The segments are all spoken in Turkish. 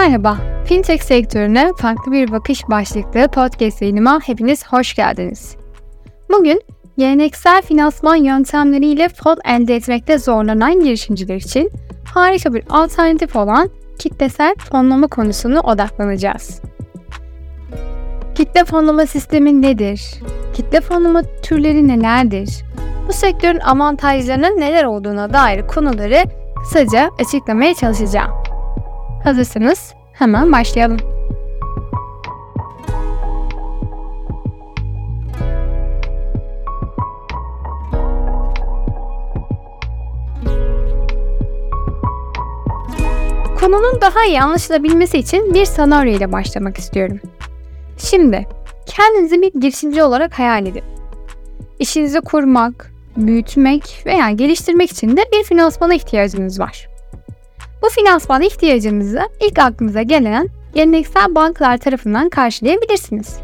Merhaba, fintech sektörüne farklı bir bakış başlıklı podcast yayınıma hepiniz hoş geldiniz. Bugün geleneksel finansman yöntemleriyle fon elde etmekte zorlanan girişimciler için harika bir alternatif olan kitlesel fonlama konusunu odaklanacağız. Kitle fonlama sistemi nedir? Kitle fonlama türleri nelerdir? Bu sektörün avantajlarının neler olduğuna dair konuları kısaca açıklamaya çalışacağım. Hazırsanız hemen başlayalım. Konunun daha iyi anlaşılabilmesi için bir senaryo ile başlamak istiyorum. Şimdi kendinizi bir girişimci olarak hayal edin. İşinizi kurmak, büyütmek veya geliştirmek için de bir finansmana ihtiyacınız var. Bu finansman ihtiyacınızı ilk aklınıza gelen geleneksel bankalar tarafından karşılayabilirsiniz.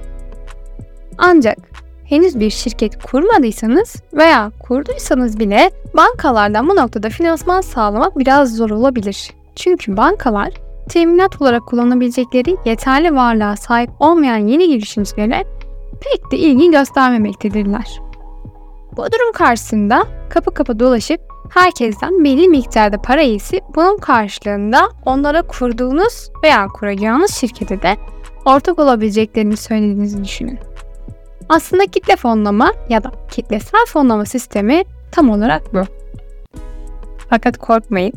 Ancak henüz bir şirket kurmadıysanız veya kurduysanız bile bankalardan bu noktada finansman sağlamak biraz zor olabilir. Çünkü bankalar teminat olarak kullanabilecekleri yeterli varlığa sahip olmayan yeni girişimcilere pek de ilgi göstermemektedirler. Bu durum karşısında kapı kapı dolaşıp herkesten belli miktarda para iyisi bunun karşılığında onlara kurduğunuz veya kuracağınız şirkete de ortak olabileceklerini söylediğinizi düşünün. Aslında kitle fonlama ya da kitlesel fonlama sistemi tam olarak bu. Fakat korkmayın,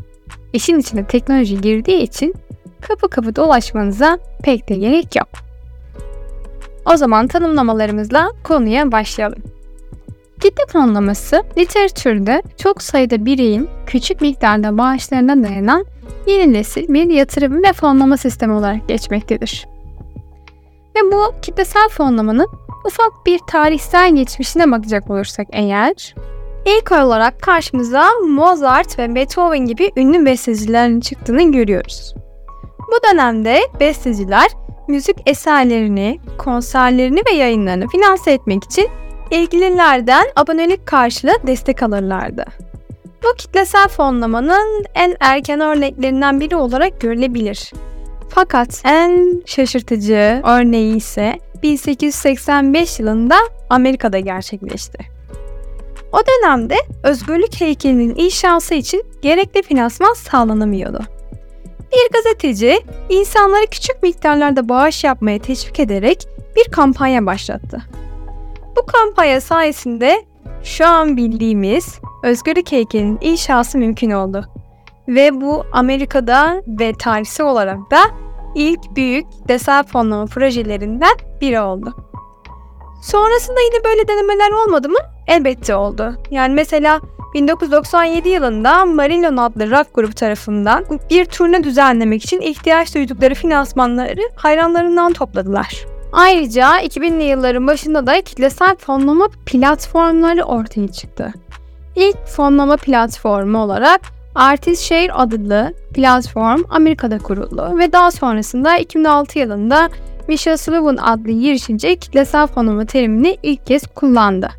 işin içine teknoloji girdiği için kapı kapı dolaşmanıza pek de gerek yok. O zaman tanımlamalarımızla konuya başlayalım. Kitle fonlaması literatürde çok sayıda bireyin küçük miktarda bağışlarına dayanan yeni nesil bir yatırım ve fonlama sistemi olarak geçmektedir. Ve bu kitlesel fonlamanın ufak bir tarihsel geçmişine bakacak olursak eğer, ilk olarak karşımıza Mozart ve Beethoven gibi ünlü bestecilerin çıktığını görüyoruz. Bu dönemde besteciler müzik eserlerini, konserlerini ve yayınlarını finanse etmek için ilgililerden abonelik karşılığı destek alırlardı. Bu kitlesel fonlamanın en erken örneklerinden biri olarak görülebilir. Fakat en şaşırtıcı örneği ise 1885 yılında Amerika'da gerçekleşti. O dönemde özgürlük heykelinin inşası için gerekli finansman sağlanamıyordu. Bir gazeteci insanları küçük miktarlarda bağış yapmaya teşvik ederek bir kampanya başlattı. Bu kampanya sayesinde şu an bildiğimiz özgürlük heykelinin inşası mümkün oldu. Ve bu Amerika'da ve tarihsel olarak da ilk büyük desel fonlama projelerinden biri oldu. Sonrasında yine böyle denemeler olmadı mı? Elbette oldu. Yani mesela 1997 yılında Marillion adlı rock grubu tarafından bir turne düzenlemek için ihtiyaç duydukları finansmanları hayranlarından topladılar. Ayrıca 2000'li yılların başında da kitlesel fonlama platformları ortaya çıktı. İlk fonlama platformu olarak Artist Share adlı platform Amerika'da kuruldu ve daha sonrasında 2006 yılında Michelle Sullivan adlı girişimci kitlesel fonlama terimini ilk kez kullandı.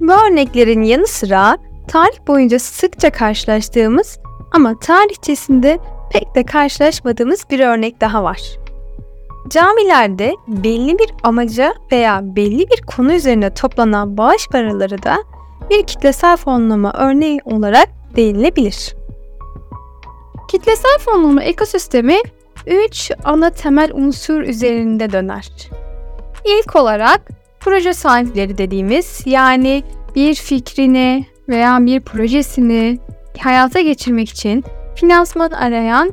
Bu örneklerin yanı sıra tarih boyunca sıkça karşılaştığımız ama tarihçesinde pek de karşılaşmadığımız bir örnek daha var. Camilerde belli bir amaca veya belli bir konu üzerine toplanan bağış paraları da bir kitlesel fonlama örneği olarak değinilebilir. Kitlesel fonlama ekosistemi 3 ana temel unsur üzerinde döner. İlk olarak proje sahipleri dediğimiz yani bir fikrini veya bir projesini hayata geçirmek için finansman arayan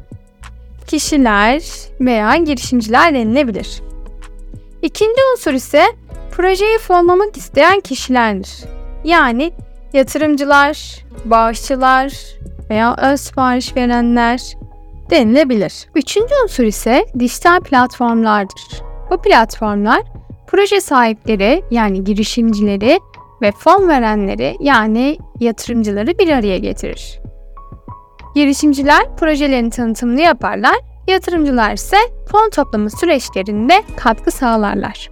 kişiler veya girişimciler denilebilir. İkinci unsur ise projeyi fonlamak isteyen kişilerdir. Yani yatırımcılar, bağışçılar veya öz sipariş verenler denilebilir. Üçüncü unsur ise dijital platformlardır. Bu platformlar proje sahipleri yani girişimcileri ve fon verenleri yani yatırımcıları bir araya getirir. Girişimciler projelerin tanıtımını yaparlar, yatırımcılar ise fon toplama süreçlerinde katkı sağlarlar.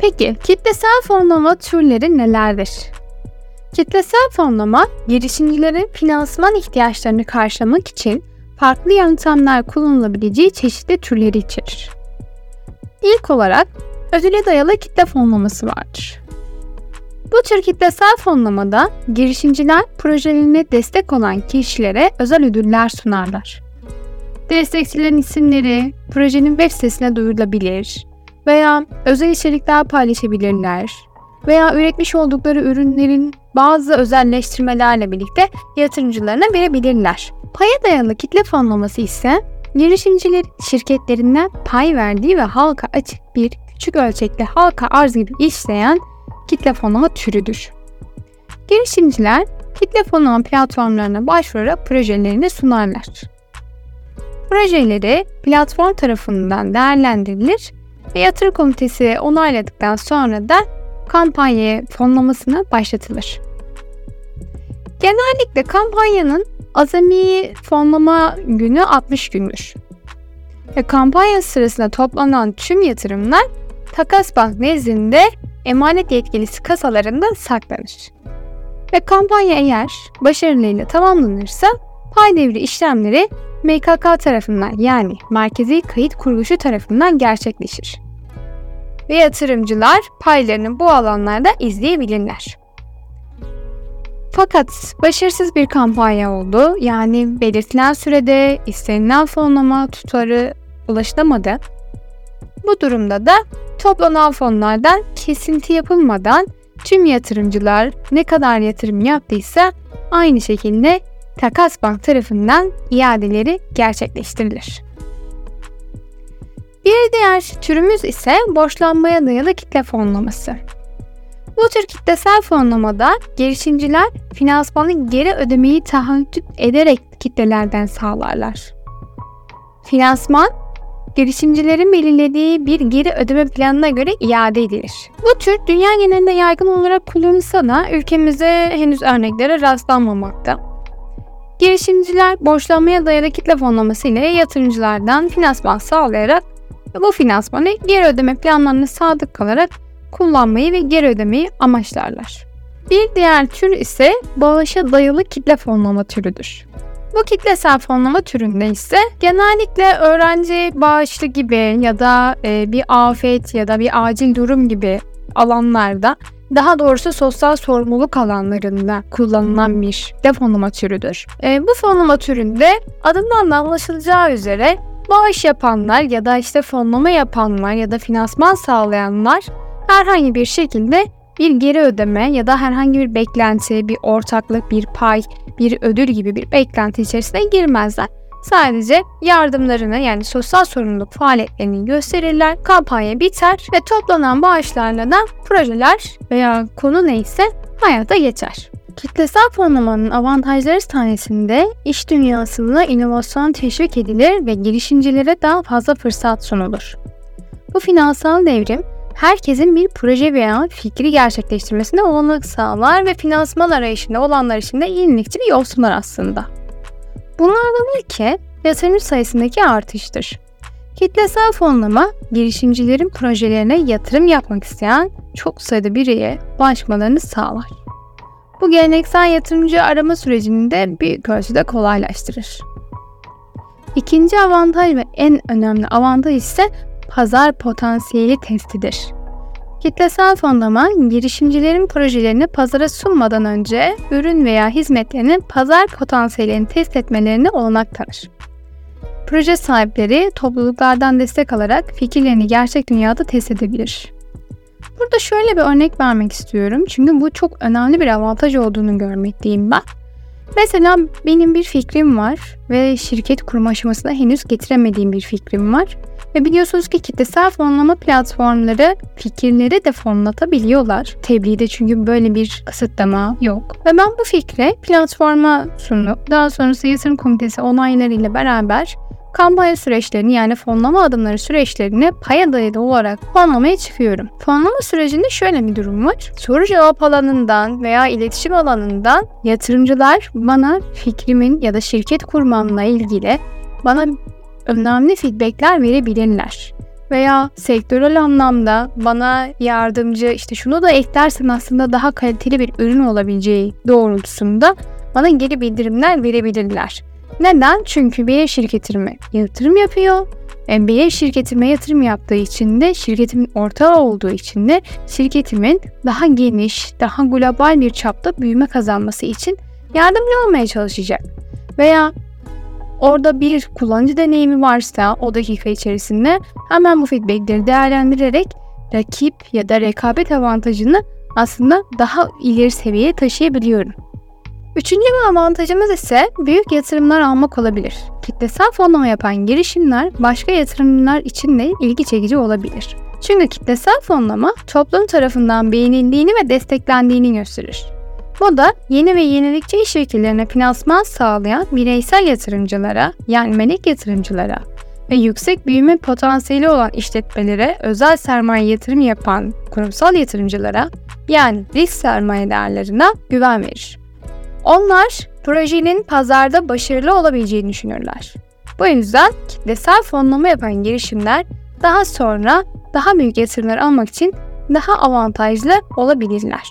Peki kitlesel fonlama türleri nelerdir? Kitlesel fonlama, girişimcilerin finansman ihtiyaçlarını karşılamak için farklı yöntemler kullanılabileceği çeşitli türleri içerir. İlk olarak ödüle dayalı kitle fonlaması vardır. Bu tür kitlesel fonlamada girişimciler projelerine destek olan kişilere özel ödüller sunarlar. Destekçilerin isimleri projenin web sitesine duyurulabilir veya özel içerikler paylaşabilirler veya üretmiş oldukları ürünlerin bazı özelleştirmelerle birlikte yatırımcılarına verebilirler. Paya dayalı kitle fonlaması ise girişimciler şirketlerinden pay verdiği ve halka açık bir küçük ölçekli halka arz gibi işleyen kitle fonlama türüdür. Girişimciler kitle fonlama platformlarına başvurarak projelerini sunarlar. Projeleri platform tarafından değerlendirilir ve yatırım komitesi onayladıktan sonra da kampanya fonlamasına başlatılır. Genellikle kampanyanın azami fonlama günü 60 gündür. Ve kampanya sırasında toplanan tüm yatırımlar Takas Bank nezdinde emanet yetkilisi kasalarında saklanır. Ve kampanya eğer başarılıyla tamamlanırsa pay devri işlemleri MKK tarafından yani Merkezi Kayıt Kuruluşu tarafından gerçekleşir. Ve yatırımcılar paylarını bu alanlarda izleyebilirler. Fakat başarısız bir kampanya oldu. Yani belirtilen sürede istenilen fonlama tutarı ulaşılamadı. Bu durumda da toplanan fonlardan kesinti yapılmadan tüm yatırımcılar ne kadar yatırım yaptıysa aynı şekilde Takas Bank tarafından iadeleri gerçekleştirilir. Bir diğer türümüz ise borçlanmaya dayalı kitle fonlaması. Bu tür kitlesel fonlamada girişimciler finansmanı geri ödemeyi taahhüt ederek kitlelerden sağlarlar. Finansman, girişimcilerin belirlediği bir geri ödeme planına göre iade edilir. Bu tür dünya genelinde yaygın olarak kullanılsa da ülkemizde henüz örneklere rastlanmamakta. Girişimciler borçlanmaya dayalı kitle fonlaması ile yatırımcılardan finansman sağlayarak bu finansmanı geri ödeme planlarına sadık kalarak kullanmayı ve geri ödemeyi amaçlarlar. Bir diğer tür ise bağışa dayalı kitle fonlama türüdür. Bu kitlesel fonlama türünde ise genellikle öğrenci bağışlı gibi ya da e, bir afet ya da bir acil durum gibi alanlarda daha doğrusu sosyal sorumluluk alanlarında kullanılan bir kitle fonlama türüdür. E, bu fonlama türünde adından da anlaşılacağı üzere bağış yapanlar ya da işte fonlama yapanlar ya da finansman sağlayanlar herhangi bir şekilde bir geri ödeme ya da herhangi bir beklenti, bir ortaklık, bir pay, bir ödül gibi bir beklenti içerisine girmezler. Sadece yardımlarını yani sosyal sorumluluk faaliyetlerini gösterirler, kampanya biter ve toplanan bağışlarla da projeler veya konu neyse hayata geçer. Kitlesel fonlamanın avantajları sayesinde iş dünyasında inovasyon teşvik edilir ve girişimcilere daha fazla fırsat sunulur. Bu finansal devrim herkesin bir proje veya fikri gerçekleştirmesine olanak sağlar ve finansman arayışında olanlar için de yenilikçi bir yol sunar aslında. Bunlardan ilki yatırımcı sayısındaki artıştır. Kitlesel fonlama, girişimcilerin projelerine yatırım yapmak isteyen çok sayıda bireye ulaşmalarını sağlar. Bu geleneksel yatırımcı arama sürecini de büyük ölçüde kolaylaştırır. İkinci avantaj ve en önemli avantaj ise pazar potansiyeli testidir. Kitlesel fonlama, girişimcilerin projelerini pazara sunmadan önce ürün veya hizmetlerinin pazar potansiyelini test etmelerine olanak tanır. Proje sahipleri topluluklardan destek alarak fikirlerini gerçek dünyada test edebilir. Burada şöyle bir örnek vermek istiyorum. Çünkü bu çok önemli bir avantaj olduğunu görmekteyim ben. Mesela benim bir fikrim var ve şirket kurma aşamasına henüz getiremediğim bir fikrim var. Ve biliyorsunuz ki kitlesel fonlama platformları fikirleri de fonlatabiliyorlar. Tebliğde çünkü böyle bir kısıtlama yok. Ve ben bu fikre platforma sunup daha sonrası yatırım komitesi onaylarıyla beraber kampanya süreçlerini yani fonlama adımları süreçlerini paya dayalı olarak fonlamaya çıkıyorum. Fonlama sürecinde şöyle bir durum var. Soru cevap alanından veya iletişim alanından yatırımcılar bana fikrimin ya da şirket kurmamla ilgili bana önemli feedbackler verebilirler. Veya sektörel anlamda bana yardımcı işte şunu da eklersen aslında daha kaliteli bir ürün olabileceği doğrultusunda bana geri bildirimler verebilirler. Neden? Çünkü benim şirketime yatırım yapıyor. E, benim şirketime yatırım yaptığı için de şirketimin ortağı olduğu için de şirketimin daha geniş, daha global bir çapta büyüme kazanması için yardımcı olmaya çalışacak. Veya orada bir kullanıcı deneyimi varsa o dakika içerisinde hemen bu feedbackleri değerlendirerek rakip ya da rekabet avantajını aslında daha ileri seviyeye taşıyabiliyorum. Üçüncü bir avantajımız ise büyük yatırımlar almak olabilir. Kitlesel fonlama yapan girişimler başka yatırımlar için de ilgi çekici olabilir. Çünkü kitlesel fonlama toplum tarafından beğenildiğini ve desteklendiğini gösterir. Bu da yeni ve yenilikçi iş fikirlerine finansman sağlayan bireysel yatırımcılara yani melek yatırımcılara ve yüksek büyüme potansiyeli olan işletmelere özel sermaye yatırım yapan kurumsal yatırımcılara yani risk sermaye değerlerine güven verir. Onlar projenin pazarda başarılı olabileceğini düşünürler. Bu yüzden kitlesel fonlama yapan girişimler daha sonra daha büyük yatırımlar almak için daha avantajlı olabilirler.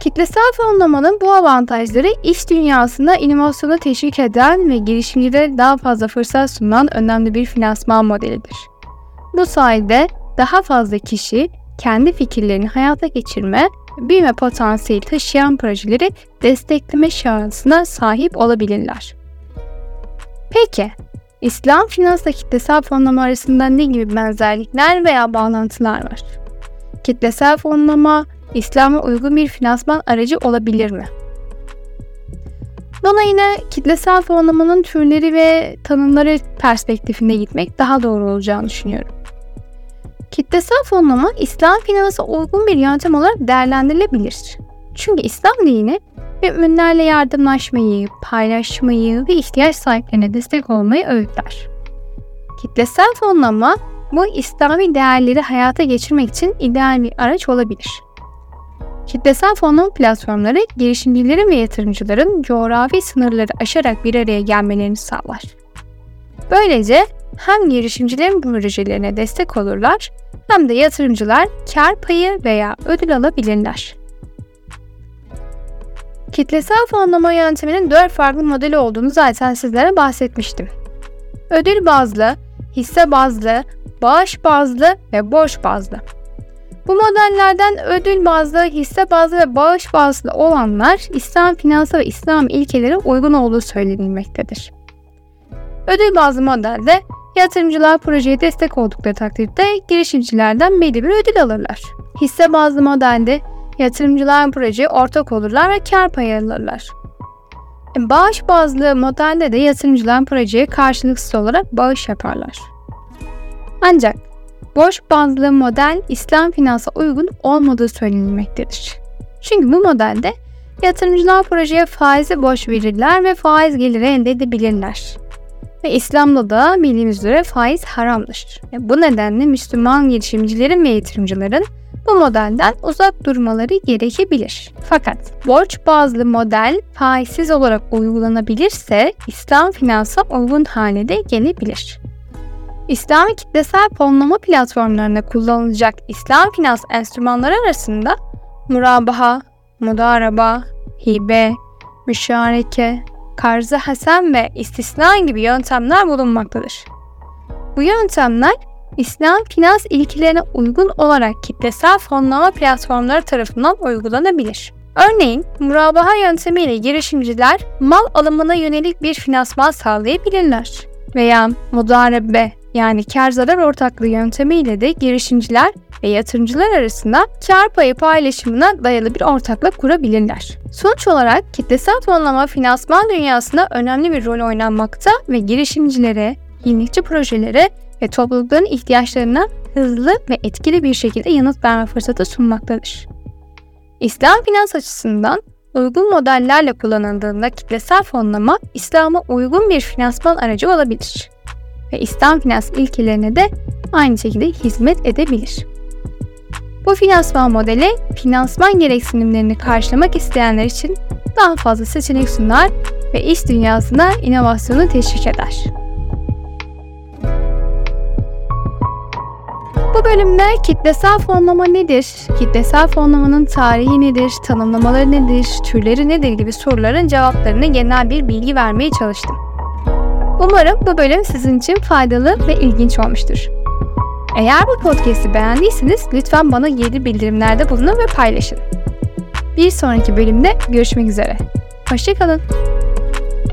Kitlesel fonlamanın bu avantajları iş dünyasında inovasyonu teşvik eden ve girişimcilere daha fazla fırsat sunan önemli bir finansman modelidir. Bu sayede daha fazla kişi kendi fikirlerini hayata geçirme büyüme potansiyeli taşıyan projeleri destekleme şansına sahip olabilirler. Peki, İslam finansla kitlesel fonlama arasında ne gibi benzerlikler veya bağlantılar var? Kitlesel fonlama, İslam'a uygun bir finansman aracı olabilir mi? Bana yine kitlesel fonlamanın türleri ve tanımları perspektifinde gitmek daha doğru olacağını düşünüyorum. Kitlesel fonlama İslam finansa uygun bir yöntem olarak değerlendirilebilir. Çünkü İslam dini müminlerle yardımlaşmayı, paylaşmayı ve ihtiyaç sahiplerine destek olmayı öğütler. Kitlesel fonlama bu İslami değerleri hayata geçirmek için ideal bir araç olabilir. Kitlesel fonlama platformları girişimcilerin ve yatırımcıların coğrafi sınırları aşarak bir araya gelmelerini sağlar. Böylece hem girişimcilerin projelerine destek olurlar hem de yatırımcılar kar payı veya ödül alabilirler. Kitlesel fonlama yönteminin 4 farklı modeli olduğunu zaten sizlere bahsetmiştim. Ödül bazlı, hisse bazlı, bağış bazlı ve borç bazlı. Bu modellerden ödül bazlı, hisse bazlı ve bağış bazlı olanlar İslam finansı ve İslam ilkelere uygun olduğu söylenilmektedir. Ödül bazlı modelde Yatırımcılar projeye destek oldukları takdirde girişimcilerden belli bir ödül alırlar. Hisse bazlı modelde yatırımcılar projeye ortak olurlar ve kar payı alırlar. E, bağış bazlı modelde de yatırımcılar projeye karşılıksız olarak bağış yaparlar. Ancak borç bazlı model İslam finansa uygun olmadığı söylenilmektedir. Çünkü bu modelde yatırımcılar projeye faizi borç verirler ve faiz geliri elde edebilirler. Ve İslam'da da bildiğimiz üzere faiz haramdır. Bu nedenle Müslüman girişimcilerin ve yatırımcıların bu modelden uzak durmaları gerekebilir. Fakat borç bazlı model faizsiz olarak uygulanabilirse İslam finansa uygun hale de gelebilir. İslami kitlesel fonlama platformlarında kullanılacak İslam finans enstrümanları arasında murabaha, mudaraba, hibe, müşareke, karzı hasen ve istisna gibi yöntemler bulunmaktadır. Bu yöntemler İslam finans ilkelerine uygun olarak kitlesel fonlama platformları tarafından uygulanabilir. Örneğin murabaha yöntemiyle girişimciler mal alımına yönelik bir finansman sağlayabilirler. Veya mudarebe yani kar zarar ortaklığı yöntemiyle de girişimciler ve yatırımcılar arasında kar payı paylaşımına dayalı bir ortaklık kurabilirler. Sonuç olarak kitlesel fonlama finansman dünyasında önemli bir rol oynanmakta ve girişimcilere, yenilikçi projelere ve toplulukların ihtiyaçlarına hızlı ve etkili bir şekilde yanıt verme fırsatı sunmaktadır. İslam finans açısından uygun modellerle kullanıldığında kitlesel fonlama İslam'a uygun bir finansman aracı olabilir ve İslam finans ilkelerine de aynı şekilde hizmet edebilir. Bu finansman modeli finansman gereksinimlerini karşılamak isteyenler için daha fazla seçenek sunar ve iş dünyasında inovasyonu teşvik eder. Bu bölümde kitlesel fonlama nedir, kitlesel fonlamanın tarihi nedir, tanımlamaları nedir, türleri nedir gibi soruların cevaplarını genel bir bilgi vermeye çalıştım. Umarım bu bölüm sizin için faydalı ve ilginç olmuştur. Eğer bu podcast'i beğendiyseniz lütfen bana geri bildirimlerde bulunun ve paylaşın. Bir sonraki bölümde görüşmek üzere. Hoşçakalın.